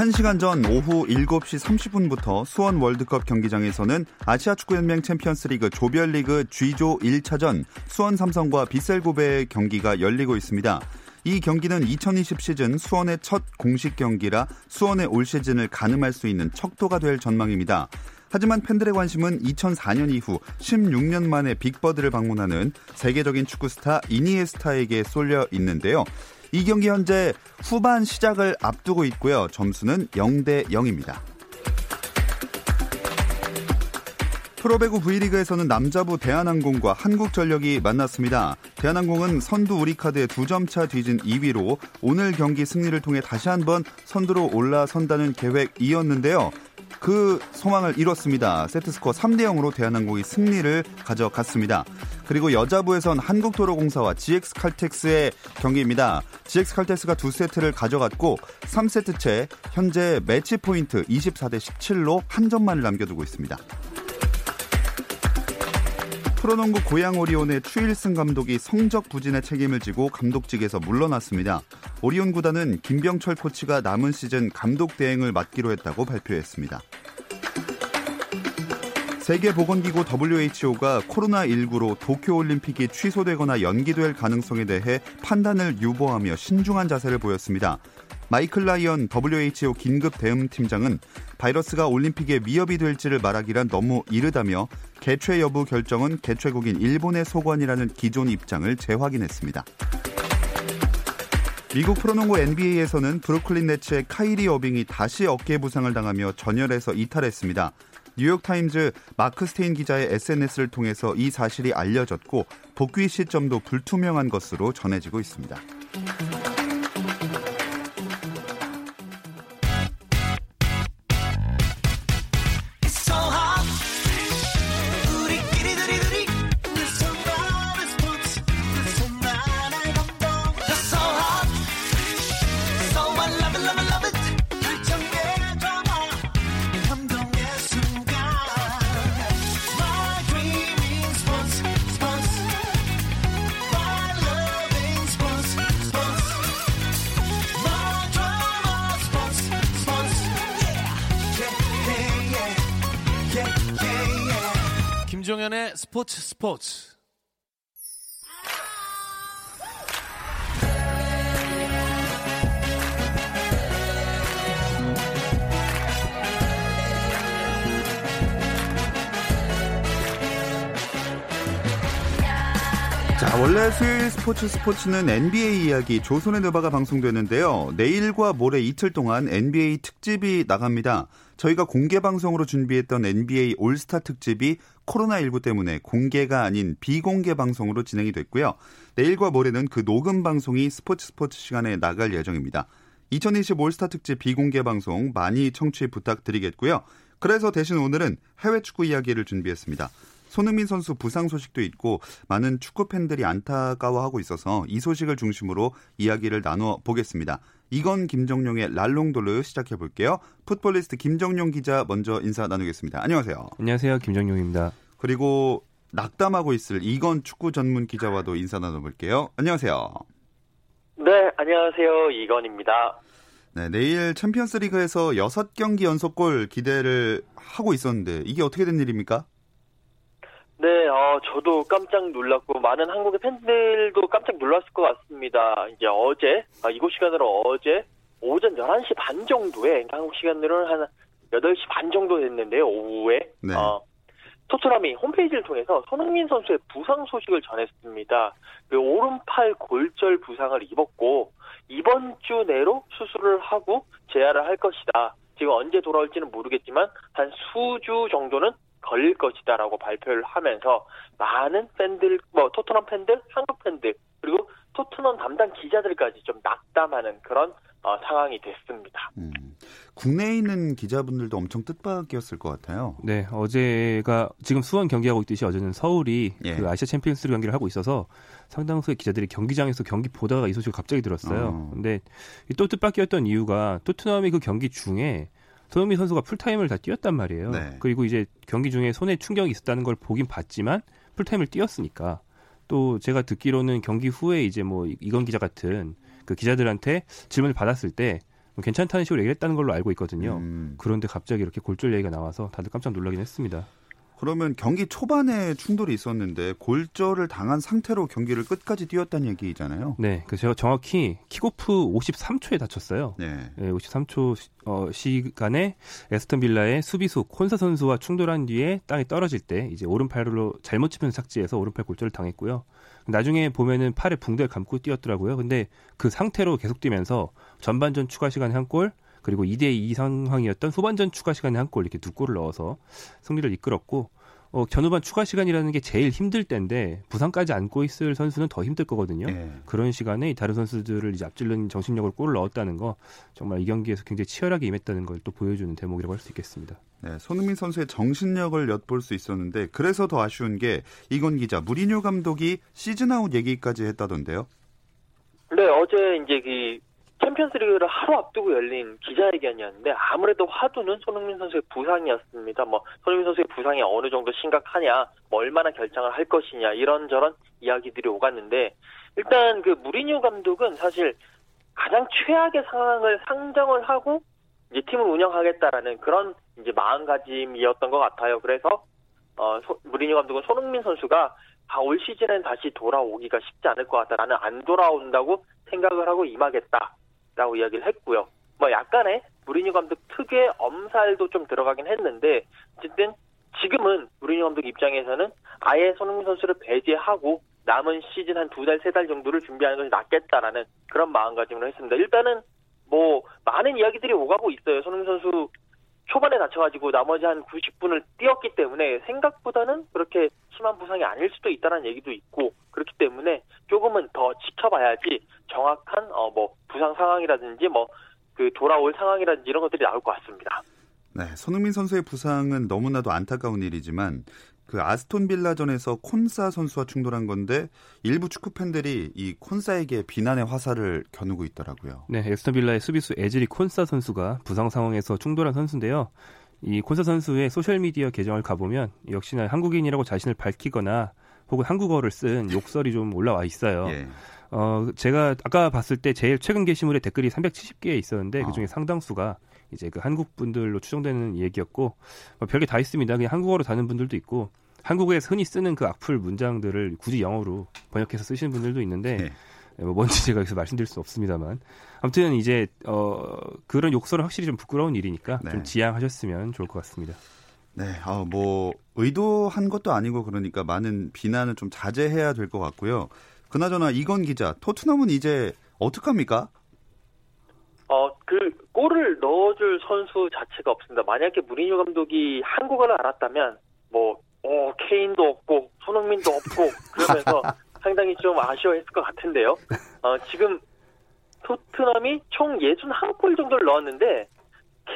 1시간 전 오후 7시 30분부터 수원 월드컵 경기장에서는 아시아 축구연맹 챔피언스리그 조별리그 G조 1차전 수원 삼성과 비셀고베의 경기가 열리고 있습니다. 이 경기는 2020 시즌 수원의 첫 공식 경기라 수원의 올 시즌을 가늠할 수 있는 척도가 될 전망입니다. 하지만 팬들의 관심은 2004년 이후 16년 만에 빅버드를 방문하는 세계적인 축구 스타 이니에스타에게 쏠려 있는데요. 이 경기 현재 후반 시작을 앞두고 있고요. 점수는 0대 0입니다. 프로배구 V리그에서는 남자부 대한항공과 한국전력이 만났습니다. 대한항공은 선두 우리카드에 두점차 뒤진 2위로 오늘 경기 승리를 통해 다시 한번 선두로 올라선다는 계획이었는데요. 그 소망을 이뤘습니다. 세트스코어 3대 0으로 대한항공이 승리를 가져갔습니다. 그리고 여자부에선 한국도로공사와 GX칼텍스의 경기입니다. GX칼텍스가 두 세트를 가져갔고 3세트 채 현재 매치 포인트 24대 17로 한 점만을 남겨두고 있습니다. 프로농구 고양 오리온의 추일승 감독이 성적 부진의 책임을 지고 감독직에서 물러났습니다. 오리온 구단은 김병철 코치가 남은 시즌 감독 대행을 맡기로 했다고 발표했습니다. 세계보건기구 WHO가 코로나19로 도쿄올림픽이 취소되거나 연기될 가능성에 대해 판단을 유보하며 신중한 자세를 보였습니다. 마이클 라이언 WHO 긴급 대응 팀장은 바이러스가 올림픽에 위협이 될지를 말하기란 너무 이르다며 개최 여부 결정은 개최국인 일본의 소관이라는 기존 입장을 재확인했습니다. 미국 프로농구 NBA에서는 브루클린 네츠의 카이리 어빙이 다시 어깨 부상을 당하며 전열에서 이탈했습니다. 뉴욕타임즈 마크 스테인 기자의 SNS를 통해서 이 사실이 알려졌고 복귀 시점도 불투명한 것으로 전해지고 있습니다. 스포츠 스포츠. 자, 원래 수요일 스포츠 스포츠는 NBA 이야기 조선의 느바가 방송되는데요. 내일과 모레 이틀 동안 NBA 특집이 나갑니다. 저희가 공개 방송으로 준비했던 NBA 올스타 특집이 코로나19 때문에 공개가 아닌 비공개 방송으로 진행이 됐고요. 내일과 모레는 그 녹음 방송이 스포츠 스포츠 시간에 나갈 예정입니다. 2020 올스타 특집 비공개 방송 많이 청취 부탁드리겠고요. 그래서 대신 오늘은 해외 축구 이야기를 준비했습니다. 손흥민 선수 부상 소식도 있고 많은 축구 팬들이 안타까워하고 있어서 이 소식을 중심으로 이야기를 나눠 보겠습니다. 이건 김정용의 발롱도르 시작해 볼게요. 풋볼리스트 김정용 기자 먼저 인사 나누겠습니다. 안녕하세요. 안녕하세요. 김정용입니다. 그리고 낙담하고 있을 이건 축구 전문 기자와도 인사 나눠볼게요. 안녕하세요. 네, 안녕하세요. 이건입니다. 네, 내일 챔피언스 리그에서 6경기 연속골 기대를 하고 있었는데 이게 어떻게 된 일입니까? 네, 어, 저도 깜짝 놀랐고 많은 한국의 팬들도 깜짝 놀랐을 것 같습니다. 이제 어제 아, 이곳 시간으로 어제 오전 11시 반 정도에 한국 시간으로는 한 8시 반 정도 됐는데요. 오후에 네. 어, 토트넘이 홈페이지를 통해서 손흥민 선수의 부상 소식을 전했습니다. 그 오른팔 골절 부상을 입었고 이번 주 내로 수술을 하고 재활을 할 것이다. 지금 언제 돌아올지는 모르겠지만 한 수주 정도는 걸릴 것이다라고 발표를 하면서 많은 팬들, 뭐 토트넘 팬들, 한국 팬들 그리고 토트넘 담당 기자들까지 좀 낙담하는 그런 어, 상황이 됐습니다. 음, 국내에 있는 기자분들도 엄청 뜻밖이었을 것 같아요. 네, 어제가 지금 수원 경기하고 있듯이 어제는 서울이 예. 그 아시아 챔피언스리그 경기를 하고 있어서 상당수의 기자들이 경기장에서 경기 보다가 이 소식을 갑자기 들었어요. 어. 근데 또 뜻밖이었던 이유가 토트넘이 그 경기 중에 손흥민 선수가 풀타임을 다 뛰었단 말이에요. 네. 그리고 이제 경기 중에 손에 충격이 있었다는 걸 보긴 봤지만 풀타임을 뛰었으니까 또 제가 듣기로는 경기 후에 이제 뭐 이건 기자 같은 그 기자들한테 질문을 받았을 때뭐 괜찮다는 식으로 얘기를 했다는 걸로 알고 있거든요. 음. 그런데 갑자기 이렇게 골절 얘기가 나와서 다들 깜짝 놀라긴 했습니다. 그러면 경기 초반에 충돌이 있었는데 골절을 당한 상태로 경기를 끝까지 뛰었다는 얘기잖아요. 네, 그 제가 정확히 킥오프 53초에 다쳤어요. 네, 네 53초 어, 시간에 에스턴 빌라의 수비수 콘사 선수와 충돌한 뒤에 땅에 떨어질 때 이제 오른팔로 잘못 짚은 삭제해서 오른팔 골절을 당했고요. 나중에 보면은 팔에 붕대를 감고 뛰었더라고요. 근데 그 상태로 계속 뛰면서 전반전 추가 시간에 한 골, 그리고 2대2 상황이었던 후반전 추가 시간에 한 골 이렇게 두 골을 넣어서 승리를 이끌었고 어, 전후반 추가 시간이라는 게 제일 힘들 때인데 부상까지 안고 있을 선수는 더 힘들 거거든요. 네. 그런 시간에 다른 선수들을 이제 앞질른 정신력으로 골을 넣었다는 거 정말 이 경기에서 굉장히 치열하게 임했다는 걸 또 보여주는 대목이라고 할 수 있겠습니다. 네, 손흥민 선수의 정신력을 엿볼 수 있었는데 그래서 더 아쉬운 게 이건 기자 무리뉴 감독이 시즌 아웃 얘기까지 했다던데요. 네, 어제 이제 그 챔피언스리그를 하루 앞두고 열린 기자회견이었는데 아무래도 화두는 손흥민 선수의 부상이었습니다. 뭐 손흥민 선수의 부상이 어느 정도 심각하냐, 뭐 얼마나 결정을 할 것이냐 이런저런 이야기들이 오갔는데 일단 그 무리뉴 감독은 사실 가장 최악의 상황을 상정을 하고 이제 팀을 운영하겠다라는 그런 이제 마음가짐이었던 것 같아요. 그래서 어 소, 무리뉴 감독은 손흥민 선수가 아, 올 시즌엔 다시 돌아오기가 쉽지 않을 것 같다. 나는 안 돌아온다고 생각을 하고 임하겠다. 라고 이야기를 했고요. 뭐 약간의 무리뉴 감독 특유의 엄살도 좀 들어가긴 했는데 어쨌든 지금은 무리뉴 감독 입장에서는 아예 손흥민 선수를 배제하고 남은 시즌 한 두 달, 세 달 정도를 준비하는 것이 낫겠다라는 그런 마음가짐을 했습니다. 일단은 뭐 많은 이야기들이 오가고 있어요. 손흥민 선수 초반에 다쳐가지고 나머지 한 90분을 뛰었기 때문에 생각보다는 그렇게 심한 부상이 아닐 수도 있다는 얘기도 있고 그렇기 때문에 조금은 더 지켜봐야지 정확한 어 뭐 부상 상황이라든지 뭐 그 돌아올 상황이라든지 이런 것들이 나올 것 같습니다. 네, 손흥민 선수의 부상은 너무나도 안타까운 일이지만 그 아스톤 빌라전에서 콘사 선수와 충돌한 건데 일부 축구 팬들이 이 콘사에게 비난의 화살을 겨누고 있더라고요. 네, 애스턴 빌라의 수비수 에즈리 콘사 선수가 부상 상황에서 충돌한 선수인데요. 이 콘사 선수의 소셜 미디어 계정을 가보면 역시나 한국인이라고 자신을 밝히거나 혹은 한국어를 쓴 욕설이 좀 올라와 있어요. 예. 어, 제가 아까 봤을 때 제일 최근 게시물에 댓글이 370개 있었는데 그 중에 어. 상당수가 이제 그 한국 분들로 추정되는 얘기였고 뭐 별게 다 있습니다. 그냥 한국어로 다는 분들도 있고 한국에서 흔히 쓰는 그 악플 문장들을 굳이 영어로 번역해서 쓰시는 분들도 있는데 네. 뭐 뭔지 제가 여기서 말씀드릴 수 없습니다만 아무튼 이제 어 그런 욕설은 확실히 좀 부끄러운 일이니까 네. 좀 지양하셨으면 좋을 것 같습니다. 네, 아, 뭐 의도한 것도 아니고 그러니까 많은 비난을 좀 자제해야 될 것 같고요. 그나저나 이건 기자, 토트넘은 이제 어떡합니까? 어, 그 골을 넣어줄 선수 자체가 없습니다. 만약에 무리뉴 감독이 한국어를 알았다면 뭐 어, 케인도 없고 손흥민도 없고 그러면서 상당히 좀 아쉬워했을 것 같은데요. 어, 지금 토트넘이 총 61골 정도를 넣었는데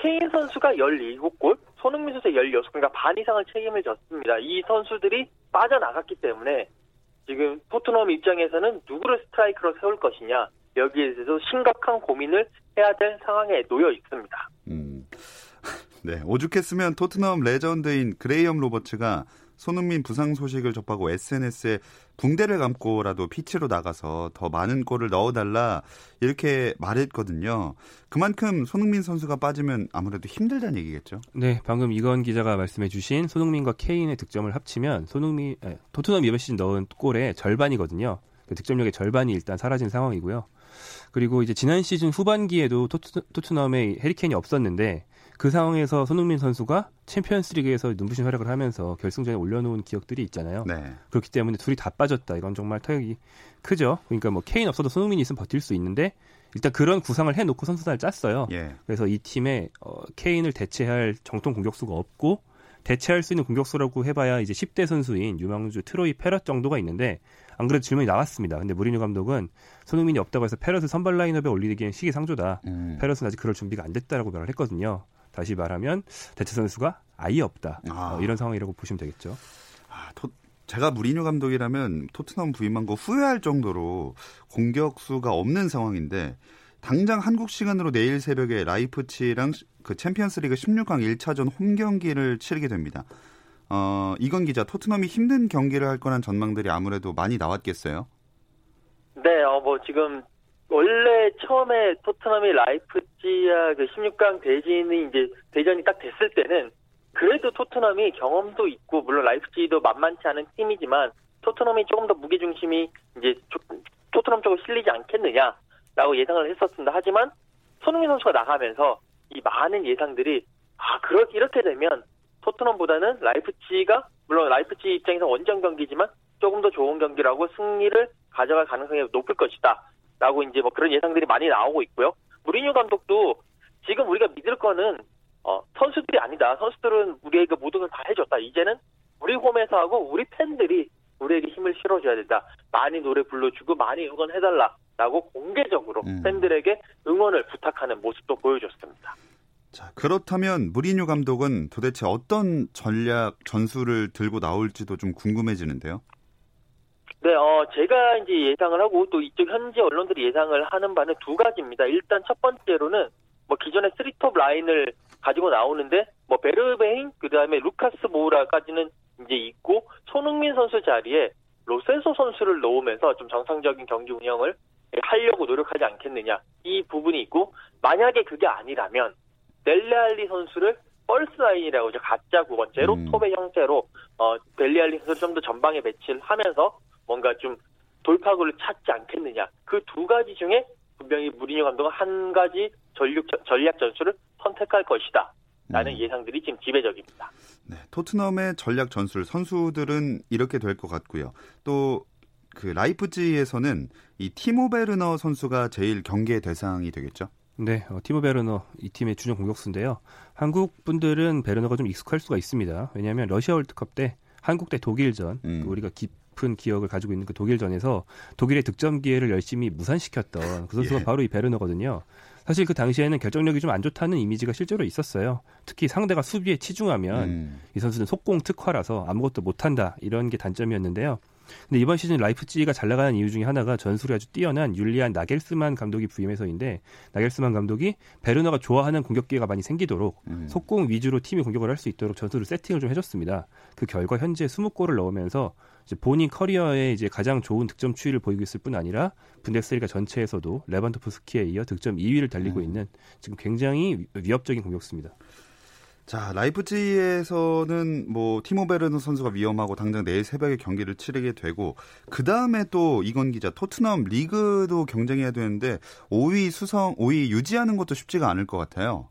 케인 선수가 17골, 손흥민 선수가 16골, 그러니까 반 이상을 책임을 졌습니다. 이 선수들이 빠져나갔기 때문에 지금 토트넘 입장에서는 누구를 스트라이커로 세울 것이냐 여기에 대해서 심각한 고민을 해야 될 상황에 놓여 있습니다. 음. 네, 오죽했으면 토트넘 레전드인 그레이엄 로버츠가 손흥민 부상 소식을 접하고 SNS에 붕대를 감고라도 피치로 나가서 더 많은 골을 넣어달라 이렇게 말했거든요. 그만큼 손흥민 선수가 빠지면 아무래도 힘들다는 얘기겠죠. 네, 방금 이건 기자가 말씀해주신 손흥민과 케인의 득점을 합치면 손흥민 아, 토트넘 이번 시즌 넣은 골의 절반이거든요. 그 득점력의 절반이 일단 사라진 상황이고요. 그리고 이제 지난 시즌 후반기에도 토트, 토트넘에 해리케인이 없었는데 그 상황에서 손흥민 선수가 챔피언스리그에서 눈부신 활약을 하면서 결승전에 올려놓은 기억들이 있잖아요. 네. 그렇기 때문에 둘이 다 빠졌다. 이건 정말 타격이 크죠. 그러니까 뭐 케인 없어도 손흥민이 있으면 버틸 수 있는데 일단 그런 구상을 해놓고 선수단을 짰어요. 예. 그래서 이 팀에 어, 케인을 대체할 정통 공격수가 없고 대체할 수 있는 공격수라고 해봐야 이제 10대 선수인 유망주 트로이 페럿 정도가 있는데 안 그래도 질문이 나왔습니다. 근데 무리뉴 감독은 손흥민이 없다고 해서 페럿을 선발 라인업에 올리기엔 시기상조다. 음. 페럿은 아직 그럴 준비가 안 됐다라고 말을 했거든요. 다시 말하면 대체 선수가 아예 없다. 아. 어, 이런 상황이라고 보시면 되겠죠. 아, 토, 제가 무리뉴 감독이라면 토트넘 부임한 거 후회할 정도로 공격수가 없는 상황인데 당장 한국 시간으로 내일 새벽에 라이프치랑 그 챔피언스리그 16강 1차전 홈 경기를 치르게 됩니다. 어, 이건 기자, 토트넘이 힘든 경기를 할 거란 전망들이 아무래도 많이 나왔겠어요? 네, 어, 뭐 지금 원래 처음에 토트넘이 라이프치아 그 16강 대진이 이제 대전이 딱 됐을 때는 그래도 토트넘이 경험도 있고 물론 라이프치히도 만만치 않은 팀이지만 토트넘이 조금 더 무게 중심이 이제 토트넘 쪽으로 실리지 않겠느냐라고 예상을 했었습니다. 하지만 손흥민 선수가 나가면서 이 많은 예상들이 아 그렇 이렇게 되면 토트넘보다는 라이프치히가 물론 라이프치히 입장에서 원정 경기지만 조금 더 좋은 경기라고 승리를 가져갈 가능성이 높을 것이다. 라고 이제 뭐 그런 예상들이 많이 나오고 있고요. 무리뉴 감독도 지금 우리가 믿을 거는 어, 선수들이 아니다. 선수들은 우리에게 모든 걸 다 해줬다. 이제는 우리 홈에서 하고 우리 팬들이 우리에게 힘을 실어줘야 된다. 많이 노래 불러주고 많이 응원해달라. 라고 공개적으로 음. 팬들에게 응원을 부탁하는 모습도 보여줬습니다. 자, 그렇다면 무리뉴 감독은 도대체 어떤 전략 전술을 들고 나올지도 좀 궁금해지는데요. 네, 어, 제가 이제 예상을 하고 또 이쪽 현지 언론들이 예상을 하는 바는 두 가지입니다. 일단 첫 번째로는 뭐 기존의 three top 라인을 가지고 나오는데 뭐 베르베인 그다음에 루카스 모우라까지는 이제 있고 손흥민 선수 자리에 로셀소 선수를 넣으면서 좀 정상적인 경기 운영을 하려고 노력하지 않겠느냐 이 부분이 있고 만약에 그게 아니라면 델레알리 선수를 false nine이라고 이제 가짜 9번 제로 음. 톱의 형태로 어 델레알리 선수를 좀 더 전방에 배치를 하면서 뭔가 좀 돌파구를 찾지 않겠느냐 그 두 가지 중에 분명히 무리뉴 감독은 한 가지 전략 전략 전술을 선택할 것이다. 라는 음. 예상들이 지금 지배적입니다. 네, 토트넘의 전략 전술 선수들은 이렇게 될 것 같고요. 또 그 라이프지에서는 이 티모 베르너 선수가 제일 경계 대상이 되겠죠? 네, 어, 티모 베르너 이 팀의 주전 공격수인데요. 한국 분들은 베르너가 좀 익숙할 수가 있습니다. 왜냐하면 러시아 월드컵 때 한국 대 독일전 음. 그 우리가 깊은 기억을 가지고 있는 그 독일전에서 독일의 득점 기회를 열심히 무산시켰던 그 선수가 예. 바로 이 베르너거든요. 사실 그 당시에는 결정력이 좀 안 좋다는 이미지가 실제로 있었어요. 특히 상대가 수비에 치중하면 음. 이 선수는 속공 특화라서 아무것도 못한다 이런 게 단점이었는데요. 근데 이번 시즌 라이프치히가 잘 나가는 이유 중에 하나가 전술이 아주 뛰어난 율리안 나겔스만 감독이 부임해서인데 나겔스만 감독이 베르너가 좋아하는 공격 기회가 많이 생기도록 음. 속공 위주로 팀이 공격을 할 수 있도록 전술을 세팅을 좀 해줬습니다. 그 결과 현재 20골을 넣으면서 본인 커리어에 이제 가장 좋은 득점 추이를 보이고 있을 뿐 아니라 분데스리가 전체에서도 레반도프스키에 이어 득점 2위를 달리고 음. 있는 지금 굉장히 위협적인 공격수입니다. 자, 라이프치히에서는 뭐 티모 베르너 선수가 위험하고 당장 내일 새벽에 경기를 치르게 되고 그 다음에 또 이건 기자 토트넘 리그도 경쟁해야 되는데 5위 수성 5위 유지하는 것도 쉽지가 않을 것 같아요.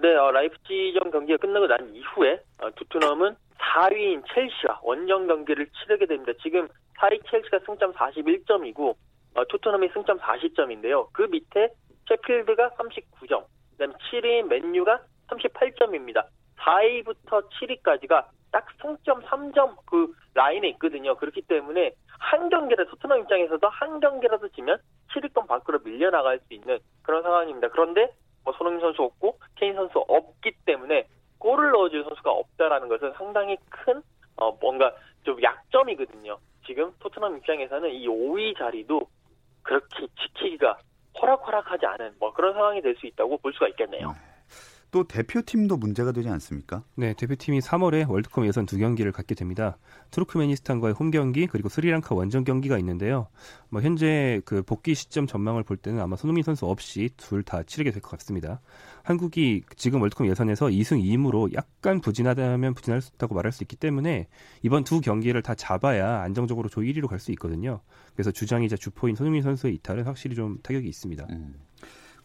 네, 어, 라이프치전 경기가 끝나고 난 이후에 어, 토트넘은 4위인 첼시와 원정 경기를 치르게 됩니다. 지금 4위 첼시가 승점 41점이고 어, 토트넘이 승점 40점인데요. 그 밑에 셰필드가 39점, 그다음 7위인 맨유가 38점입니다. 4위부터 7위까지가 딱 승점 3점 그 라인에 있거든요. 그렇기 때문에 한 경기라도 토트넘 입장에서도 한 경기라도 지면 7위권 밖으로 밀려나갈 수 있는 그런 상황입니다. 그런데 뭐 손흥민 선수 없고 케인 선수 없기 때문에 골을 넣어줄 선수가 없다라는 것은 상당히 큰 어, 뭔가 좀 약점이거든요. 지금 토트넘 입장에서는 이 5위 자리도 그렇게 지키기가 호락호락하지 않은 뭐 그런 상황이 될 수 있다고 볼 수가 있겠네요. 네. 또 대표팀도 문제가 되지 않습니까? 네, 대표팀이 3월에 월드컵 예선 두 경기를 갖게 됩니다. 투르크메니스탄과의 홈 경기 그리고 스리랑카 원정 경기가 있는데요. 뭐 현재 그 복귀 시점 전망을 볼 때는 아마 손흥민 선수 없이 둘 다 치르게 될 것 같습니다. 한국이 지금 월드컵 예선에서 2승 2무로 약간 부진하다면 부진할 수 있다고 말할 수 있기 때문에 이번 두 경기를 다 잡아야 안정적으로 조 1위로 갈 수 있거든요. 그래서 주장이자 주포인 손흥민 선수의 이탈은 확실히 좀 타격이 있습니다. 음.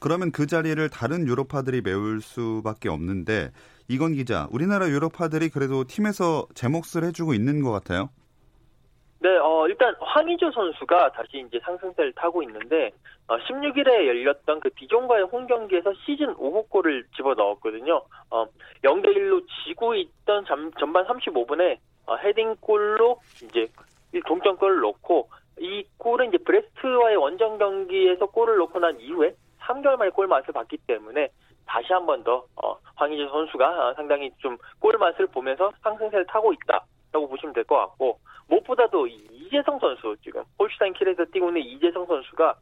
그러면 그 자리를 다른 유럽파들이 메울 수밖에 없는데 이건 기자, 우리나라 유럽파들이 그래도 팀에서 제 몫을 해주고 있는 것 같아요. 네, 어, 일단 황의조 선수가 다시 이제 상승세를 타고 있는데 어, 16일에 열렸던 그 디종과의 홈 경기에서 시즌 5호 골을 집어 넣었거든요. 어, 0대 1로 지고 있던 전, 전반 35분에 어, 헤딩골로 이제 동점골을 넣고 이 골은 이제 브레스트와의 원정 경기에서 골을 넣고 난 이후에 3개월 만에 골 맛을 봤기 때문에 다시 한 번더 어, 황희재 선수가 어, 상당히 좀 골 맛을 보면서 상승세를 타고 있다라고 보시면 될 것 같고 무엇보다도 이재성 선수 지금 홀슈타인 킬에서 뛰고 있는 이재성 선수가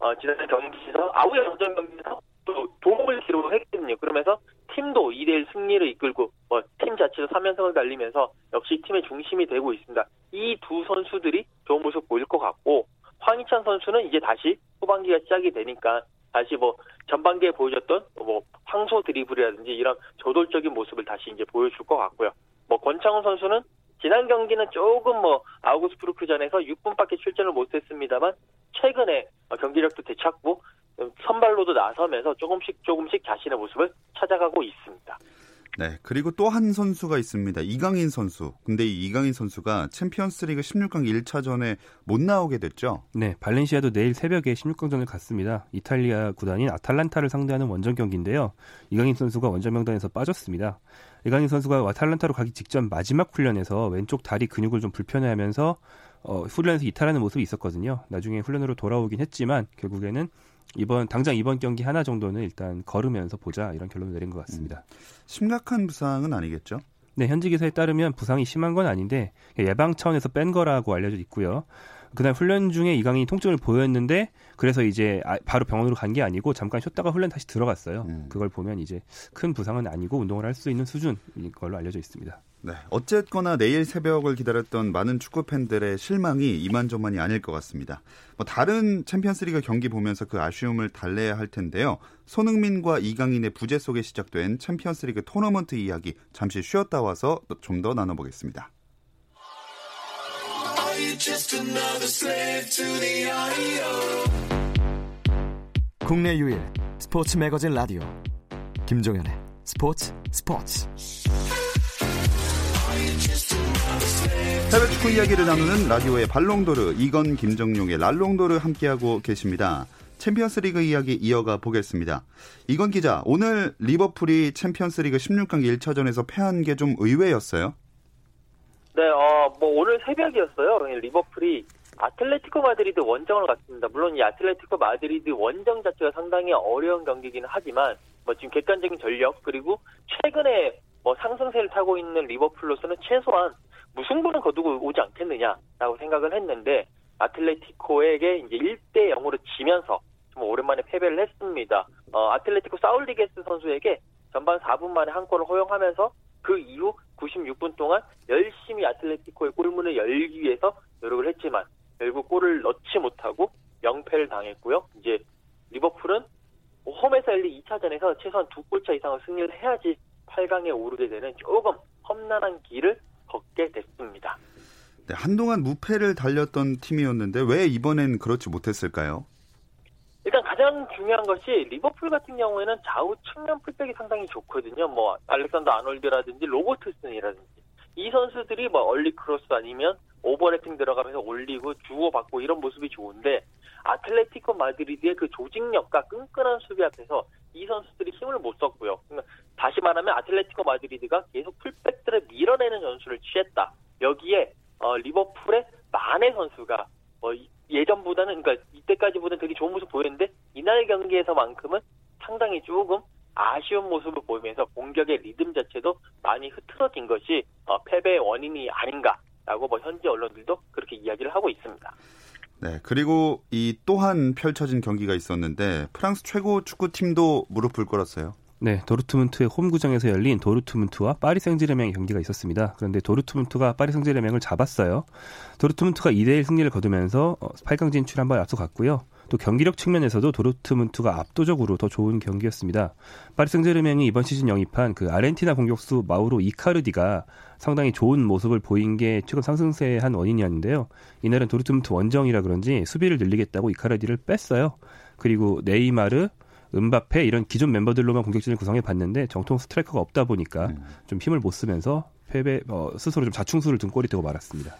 어, 지난 경기에서 아우의 원정 경기에서 또 도움을 기록했거든요. 그러면서 팀도 2대1 승리를 이끌고 뭐, 팀 자체도 3연승을 달리면서 역시 팀의 중심이 되고 있습니다. 이 두 선수들이 좋은 모습 보일 것 같고 황희찬 선수는 이제 다시 후반기가 시작이 되니까 다시 뭐 전반기에 보여줬던 뭐 황소 드리블이라든지 이런 저돌적인 모습을 다시 이제 보여줄 것 같고요. 뭐 권창훈 선수는 지난 경기는 조금 뭐 아우구스부르크전에서 6분밖에 출전을 못했습니다만 최근에 경기력도 되찾고 선발로도 나서면서 조금씩 조금씩 자신의 모습을 찾아가고 있습니다. 네, 그리고 또 한 선수가 있습니다. 이강인 선수. 근데 이 이강인 선수가 챔피언스리그 16강 1차전에 못 나오게 됐죠. 네, 발렌시아도 내일 새벽에 16강전을 갔습니다. 이탈리아 구단인 아탈란타를 상대하는 원정 경기인데요. 이강인 선수가 원정 명단에서 빠졌습니다. 이강인 선수가 아탈란타로 가기 직전 마지막 훈련에서 왼쪽 다리 근육을 좀 불편해하면서 어, 훈련에서 이탈하는 모습이 있었거든요. 나중에 훈련으로 돌아오긴 했지만 결국에는 이번 당장 이번 경기 하나 정도는 일단 걸으면서 보자 이런 결론을 내린 것 같습니다. 음. 심각한 부상은 아니겠죠? 네, 현지 기사에 따르면 부상이 심한 건 아닌데 예방 차원에서 뺀 거라고 알려져 있고요. 그날 훈련 중에 이강인이 통증을 보였는데 그래서 이제 아, 바로 병원으로 간 게 아니고 잠깐 쉬었다가 훈련 다시 들어갔어요. 음. 그걸 보면 이제 큰 부상은 아니고 운동을 할 수 있는 수준인 걸로 알려져 있습니다. 네. 어쨌거나 내일 새벽을 기다렸던 많은 축구 팬들의 실망이 이만저만이 아닐 것 같습니다. 뭐 다른 챔피언스리그 경기 보면서 그 아쉬움을 달래야 할 텐데요. 손흥민과 이강인의 부재 속에 시작된 챔피언스리그 토너먼트 이야기 잠시 쉬었다 와서 좀 더 나눠보겠습니다. 국내 유일 스포츠 매거진 라디오 김종현의 스포츠 스포츠 해외 축구 이야기를 나누는 라디오의 발롱도르 이건 김정용의 랄롱도르 함께하고 계십니다. 챔피언스리그 이야기 이어가 보겠습니다. 이건 기자, 오늘 리버풀이 챔피언스리그 16강 1차전에서 패한 게 좀 의외였어요. 네, 어, 뭐 오늘 새벽이었어요. 리버풀이 아틀레티코 마드리드 원정을 갔습니다. 물론 이 아틀레티코 마드리드 원정 자체가 상당히 어려운 경기이기는 하지만 뭐 지금 객관적인 전력 그리고 최근에 뭐 상승세를 타고 있는 리버풀로서는 최소한 무승부는 거두고 오지 않겠느냐라고 생각을 했는데 아틀레티코에게 이제 1대 0으로 지면서 좀 오랜만에 패배를 했습니다. 어, 아틀레티코 사울 니게스 선수에게 전반 4분 만에 한 골을 허용하면서 그 이후 96분 동안 열심히 아틀레티코의 골문을 열기 위해서 노력을 했지만 결국 골을 넣지 못하고 0패를 당했고요. 이제 리버풀은 홈에서 열린 2차전에서 최소한 두 골차 이상을 승리를 해야지 8강에 오르게 되는 조금 험난한 길을 걷게 됐습니다. 네, 한동안 무패를 달렸던 팀이었는데 왜 이번엔 그렇지 못했을까요? 가장 중요한 것이 리버풀 같은 경우에는 좌우 측면 풀백이 상당히 좋거든요. 뭐 알렉산더 아놀드라든지 로버트슨이라든지 이 선수들이 뭐 early cross 아니면 overlapping 들어가면서 올리고 주고받고 이런 모습이 좋은데 아틀레티코 마드리드의 그 조직력과 끈끈한 수비 앞에서 이 선수들이 힘을 못 썼고요. 다시 말하면 아틀레티코 마드리드가 계속 풀백들을 밀어내는 전술을 취했다. 여기에 어, 리버풀의 마네 선수가 어, 예전보다는 그러니까 이때까지보다는 되게 좋은 모습 보였는데 이날 경기에서만큼은 상당히 조금 아쉬운 모습을 보이면서 공격의 리듬 자체도 많이 흐트러진 것이 어, 패배의 원인이 아닌가라고 뭐 현지 언론들도 그렇게 이야기를 하고 있습니다. 네, 그리고 이 또한 펼쳐진 경기가 있었는데 프랑스 최고 축구팀도 무릎을 꿇었어요. 네, 도르트문트의 홈구장에서 열린 도르트문트와 파리 생제르맹의 경기가 있었습니다. 그런데 도르트문트가 파리 생제르맹을 잡았어요. 도르트문트가 2대1 승리를 거두면서 8강 어, 진출 한 번 앞서갔고요. 또 경기력 측면에서도 도르트문트가 압도적으로 더 좋은 경기였습니다. 파리 생제르맹이 이번 시즌 영입한 그 아르헨티나 공격수 마우로 이카르디가 상당히 좋은 모습을 보인 게 최근 상승세의 한 원인이었는데요. 이날은 도르트문트 원정이라 그런지 수비를 늘리겠다고 이카르디를 뺐어요. 그리고 네이마르, 은바페 이런 기존 멤버들로만 공격진을 구성해 봤는데 정통 스트라이커가 없다 보니까 음. 좀 힘을 못 쓰면서 패배 어, 스스로 좀 자충수를 둔 꼴이 되고 말았습니다.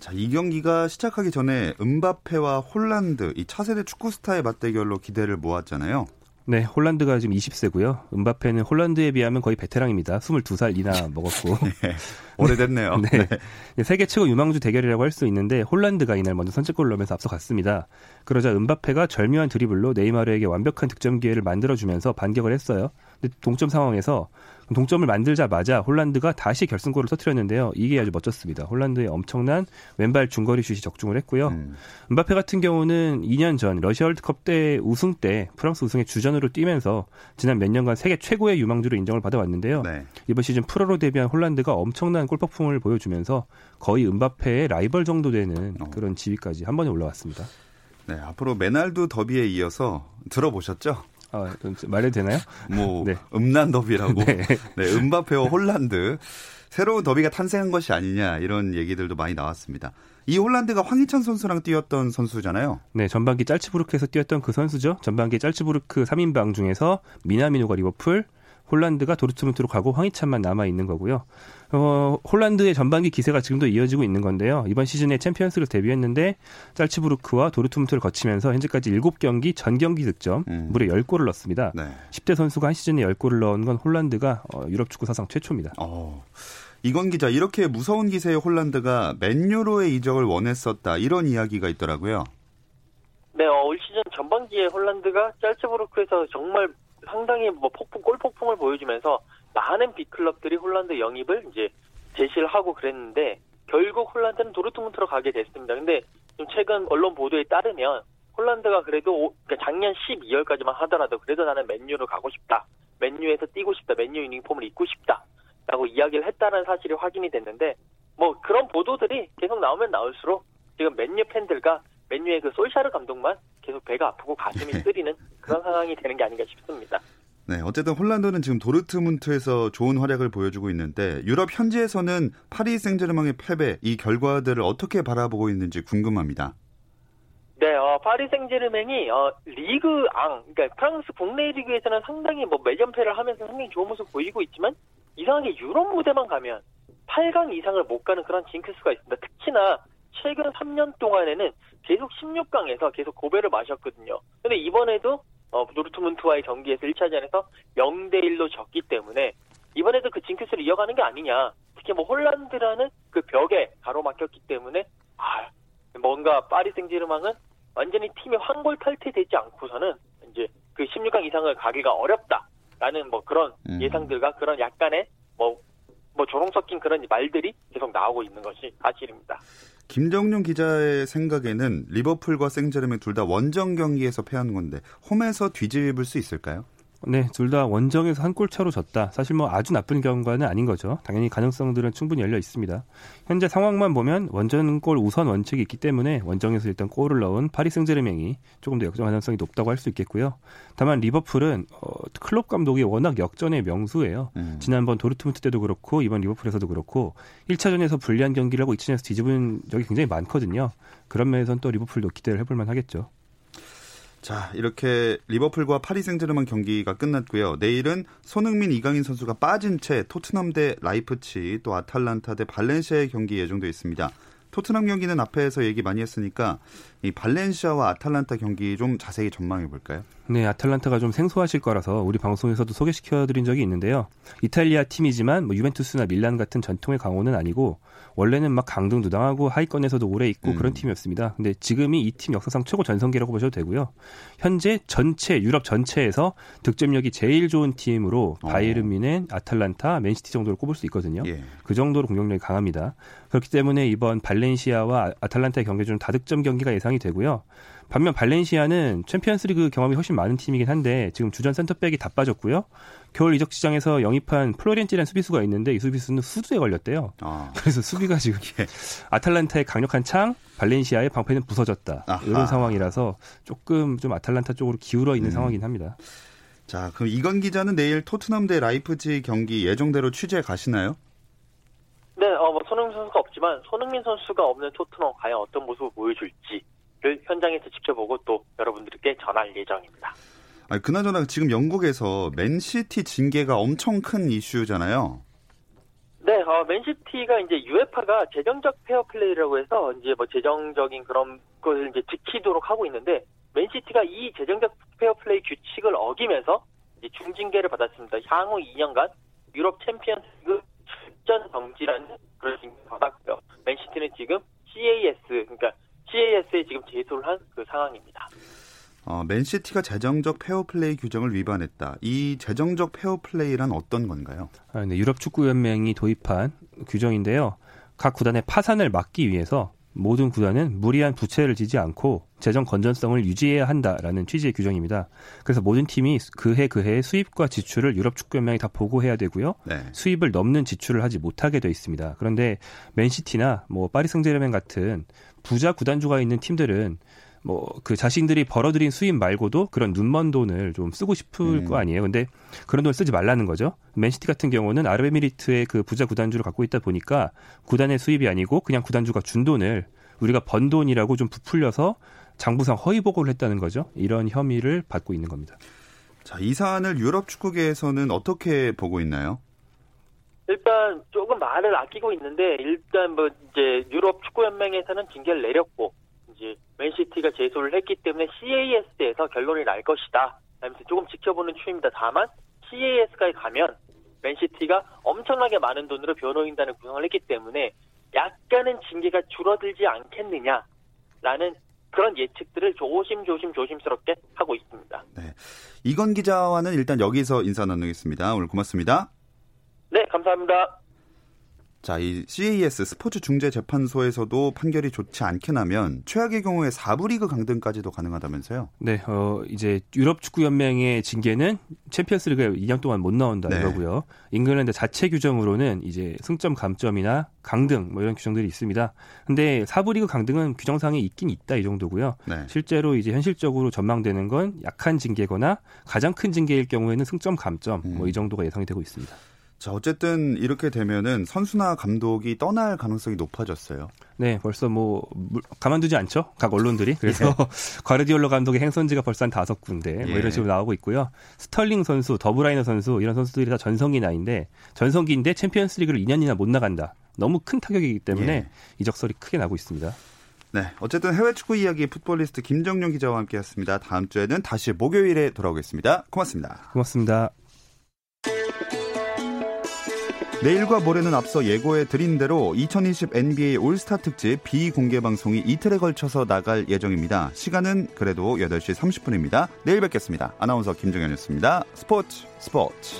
자, 이 경기가 시작하기 전에 음바페와 홀란드 이 차세대 축구 스타의 맞대결로 기대를 모았잖아요. 네, 홀란드가 지금 20세고요. 음바페는 홀란드에 비하면 거의 베테랑입니다. 22살 이나 먹었고. 네, 오래됐네요. 네. 네. 세계 최고 유망주 대결이라고 할 수 있는데 홀란드가 이날 먼저 선제골을 넣으면서 앞서갔습니다. 그러자 음바페가 절묘한 드리블로 네이마르에게 완벽한 득점 기회를 만들어주면서 반격을 했어요. 근데 동점 상황에서 동점을 만들자마자 홀란드가 다시 결승골을 터뜨렸는데요. 이게 아주 멋졌습니다. 홀란드의 엄청난 왼발 중거리 슛이 적중을 했고요. 음. 음바페 같은 경우는 2년 전 러시아 월드컵 때 우승 때 프랑스 우승의 주전으로 뛰면서 지난 몇 년간 세계 최고의 유망주로 인정을 받아왔는데요. 네. 이번 시즌 프로로 데뷔한 홀란드가 엄청난 골 폭풍을 보여주면서 거의 음바페의 라이벌 정도 되는 어. 그런 지위까지 한 번에 올라왔습니다. 네, 앞으로 메날두 더비에 이어서 들어보셨죠? 아, 말해도 되나요? 뭐 네. 음란 더비라고. 네. 네, 음바페와 홀란드 새로운 더비가 탄생한 것이 아니냐 이런 얘기들도 많이 나왔습니다. 이 홀란드가 황희찬 선수랑 뛰었던 선수잖아요. 네, 전반기 짤츠부르크에서 뛰었던 그 선수죠. 전반기 짤츠부르크 3인방 중에서 미나미노가 리버풀, 홀란드가 도르트문트로 가고 황희찬만 남아 있는 거고요. 어, 홀란드의 전반기 기세가 지금도 이어지고 있는 건데요. 이번 시즌에 챔피언스를 데뷔했는데 짤츠부르크와 도르트문트를 거치면서 현재까지 7경기 전 경기 득점 음. 무려 10골을 넣었습니다. 네. 10대 선수가 한 시즌에 10골을 넣은 건 홀란드가 어, 유럽 축구 사상 최초입니다. 어. 이건 기자 이렇게 무서운 기세의 홀란드가 맨유로의 이적을 원했었다 이런 이야기가 있더라고요. 네, 어, 올 시즌 전반기에 홀란드가 짤츠부르크에서 정말 상당히 뭐 폭풍 골 폭풍을 보여주면서 많은 빅클럽들이 홀란드 영입을 이제 제시를 하고 그랬는데 결국 홀란드는 도르트문트로 가게 됐습니다. 근데 좀 최근 언론 보도에 따르면 홀란드가 그래도 그러니까 작년 12월까지만 하더라도 그래도 나는 맨유로 가고 싶다. 맨유에서 뛰고 싶다. 맨유 유니폼을 입고 싶다. 라고 이야기를 했다는 사실이 확인이 됐는데 뭐 그런 보도들이 계속 나오면 나올수록 지금 맨유 팬들과 맨유의 그 솔샤르 감독만 계속 배가 아프고 가슴이 네. 쓰리는 그런 상황이 되는 게 아닌가 싶습니다. 네, 어쨌든 홀란드는 지금 도르트문트에서 좋은 활약을 보여주고 있는데 유럽 현지에서는 파리 생제르맹의 패배 이 결과들을 어떻게 바라보고 있는지 궁금합니다. 네, 어, 파리 생제르맹이 어, 리그 앙, 그러니까 프랑스 국내 리그에서는 상당히 뭐 매점패를 하면서 상당히 좋은 모습 보이고 있지만 이상하게 유럽 무대만 가면 8강 이상을 못 가는 그런 징크스가 있습니다. 특히나 최근 3년 동안에는 계속 16강에서 계속 고배를 마셨거든요. 근데 이번에도 어, 도르트문트와의 경기에서 1차전에서 0대 1로 졌기 때문에 이번에도 그 징크스를 이어가는 게 아니냐. 특히 뭐 홀란드라는 그 벽에 가로막혔기 때문에 아, 뭔가 파리 생제르맹은 완전히 팀이 황골 탈퇴되지 않고서는 이제 그 16강 이상을 가기가 어렵다라는 뭐 그런 음. 예상들과 그런 약간의 뭐, 뭐 조롱 섞인 그런 말들이 계속 나오고 있는 것이 사실입니다. 김정용 기자의 생각에는 리버풀과 생제르맹 둘 다 원정 경기에서 패한 건데 홈에서 뒤집을 수 있을까요? 네, 둘 다 원정에서 한 골 차로 졌다. 사실 뭐 아주 나쁜 결과는 아닌 거죠. 당연히 가능성들은 충분히 열려 있습니다. 현재 상황만 보면 원정골 우선 원칙이 있기 때문에 원정에서 일단 골을 넣은 파리 생제르맹이 조금 더 역전 가능성이 높다고 할 수 있겠고요. 다만 리버풀은 어, 클롭 감독이 워낙 역전의 명수예요. 음. 지난번 도르트문트 때도 그렇고 이번 리버풀에서도 그렇고 1차전에서 불리한 경기를 하고 2차전에서 뒤집은 적이 굉장히 많거든요. 그런 면에서는 또 리버풀도 기대를 해볼 만하겠죠. 자, 이렇게 리버풀과 파리 생제르맹 경기가 끝났고요. 내일은 손흥민, 이강인 선수가 빠진 채 토트넘 대 라이프치히 또 아탈란타 대 발렌시아의 경기 예정돼 있습니다. 토트넘 경기는 앞에서 얘기 많이 했으니까 이 발렌시아와 아탈란타 경기 좀 자세히 전망해 볼까요? 네, 아탈란타가 좀 생소하실 거라서 우리 방송에서도 소개시켜 드린 적이 있는데요. 이탈리아 팀이지만 뭐 유벤투스나 밀란 같은 전통의 강호는 아니고 원래는 막 강등두당하고 하위권에서도 오래 있고 음. 그런 팀이었습니다. 근데 지금이 이 팀 역사상 최고 전성기라고 보셔도 되고요. 현재 전체 유럽 전체에서 득점력이 제일 좋은 팀으로 어. 바이에른 미넨, 아탈란타, 맨시티 정도를 꼽을 수 있거든요. 예. 그 정도로 공격력이 강합니다. 그렇기 때문에 이번 발렌시아와 아탈란타의 경기 중 다득점 경기가 예상이 되고요. 반면 발렌시아는 챔피언스리그 경험이 훨씬 많은 팀이긴 한데 지금 주전 센터백이 다 빠졌고요. 겨울 이적 시장에서 영입한 플로렌치라는 수비수가 있는데 이 수비수는 수두에 걸렸대요. 아. 그래서 수비가 지금 예. 아탈란타의 강력한 창, 발렌시아의 방패는 부서졌다. 아하. 이런 상황이라서 조금 좀 아탈란타 쪽으로 기울어 있는 음. 상황이긴 합니다. 자, 그럼 이건 기자는 내일 토트넘 대 라이프치히 경기 예정대로 취재 가시나요? 뭐 손흥민 선수가 없지만 손흥민 선수가 없는 토트넘 과연 어떤 모습을 보여줄지 를 현장에서 지켜보고 또 여러분들께 전할 예정입니다. 아, 그나저나 지금 영국에서 맨시티 징계가 엄청 큰 이슈잖아요. 네, 어, 맨시티가 이제 UEFA가 재정적 페어플레이라고 해서 이제 뭐 재정적인 그런 것을 이제 지키도록 하고 있는데 맨시티가 이 재정적 페어플레이 규칙을 어기면서 이제 중징계를 받았습니다. 향후 2년간 유럽 챔피언스리그 출전 정지라는 그런 징계를 받았고요. 맨시티는 지금 CAS 그러니까 CAS에 지금 제소를 한 그 상황입니다. 어, 맨시티가 재정적 페어플레이 규정을 위반했다. 이 재정적 페어플레이란 어떤 건가요? 아, 네, 유럽 축구 연맹이 도입한 규정인데요. 각 구단의 파산을 막기 위해서 모든 구단은 무리한 부채를 지지 않고 재정 건전성을 유지해야 한다라는 취지의 규정입니다. 그래서 모든 팀이 그해 그해 수입과 지출을 유럽 축구 연맹이 다 보고해야 되고요. 네. 수입을 넘는 지출을 하지 못하게 돼 있습니다. 그런데 맨시티나 뭐 파리 생제르맹 같은 부자 구단주가 있는 팀들은 뭐그 자신들이 벌어들인 수입 말고도 그런 눈먼 돈을 좀 쓰고 싶을 음. 거 아니에요. 근데 그런 돈을 쓰지 말라는 거죠. 맨시티 같은 경우는 아르베미리트의 그 부자 구단주를 갖고 있다 보니까 구단의 수입이 아니고 그냥 구단주가 준 돈을 우리가 번 돈이라고 좀 부풀려서 장부상 허위 보고를 했다는 거죠. 이런 혐의를 받고 있는 겁니다. 자, 이 사안을 유럽 축구계에서는 어떻게 보고 있나요? 일단 조금 말을 아끼고 있는데 일단 뭐 이제 유럽 축구 연맹에서는 징계를 내렸고 이제 맨시티가 제소를 했기 때문에 CAS에서 결론이 날 것이다. 하면서 조금 지켜보는 추입니다. 다만 CAS까지 가면 맨시티가 엄청나게 많은 돈으로 변호인단을 구성을 했기 때문에 약간은 징계가 줄어들지 않겠느냐라는 그런 예측들을 조심조심 조심스럽게 하고 있습니다. 네. 이건 기자와는 일단 여기서 인사 나누겠습니다. 오늘 고맙습니다. 네, 감사합니다. 자, 이 CAS 스포츠 중재 재판소에서도 판결이 좋지 않게 나면 최악의 경우에 4부 리그 강등까지도 가능하다면서요? 네, 어 이제 유럽 축구 연맹의 징계는 챔피언스 리그에 2년 동안 못 나온다 네. 이거고요. 잉글랜드 자체 규정으로는 이제 승점 감점이나 강등 뭐 이런 규정들이 있습니다. 근데 4부 리그 강등은 규정상에 있긴 있다 이 정도고요. 네. 실제로 이제 현실적으로 전망되는 건 약한 징계거나 가장 큰 징계일 경우에는 승점 감점 뭐 음. 뭐이 정도가 예상이 되고 있습니다. 자, 어쨌든 이렇게 되면은 선수나 감독이 떠날 가능성이 높아졌어요. 네, 벌써 뭐 가만두지 않죠. 각 언론들이. 그래서 예. 과르디올로 감독의 행선지가 벌써 한 다섯 군데 뭐 예. 이런 식으로 나오고 있고요. 스털링 선수, 더브라위너 선수 이런 선수들이 다 전성기 나인데 전성기인데 챔피언스리그를 2년이나 못 나간다. 너무 큰 타격이기 때문에 예. 이적설이 크게 나고 있습니다. 네, 어쨌든 해외 축구 이야기 풋볼리스트 김정용 기자와 함께했습니다. 다음 주에는 다시 목요일에 돌아오겠습니다. 고맙습니다. 고맙습니다. 내일과 모레는 앞서 예고해 드린 대로 2020 NBA 올스타 특집 비공개 방송이 이틀에 걸쳐서 나갈 예정입니다. 시간은 그대로 8시 30분입니다. 내일 뵙겠습니다. 아나운서 김정현이었습니다. 스포츠 스포츠.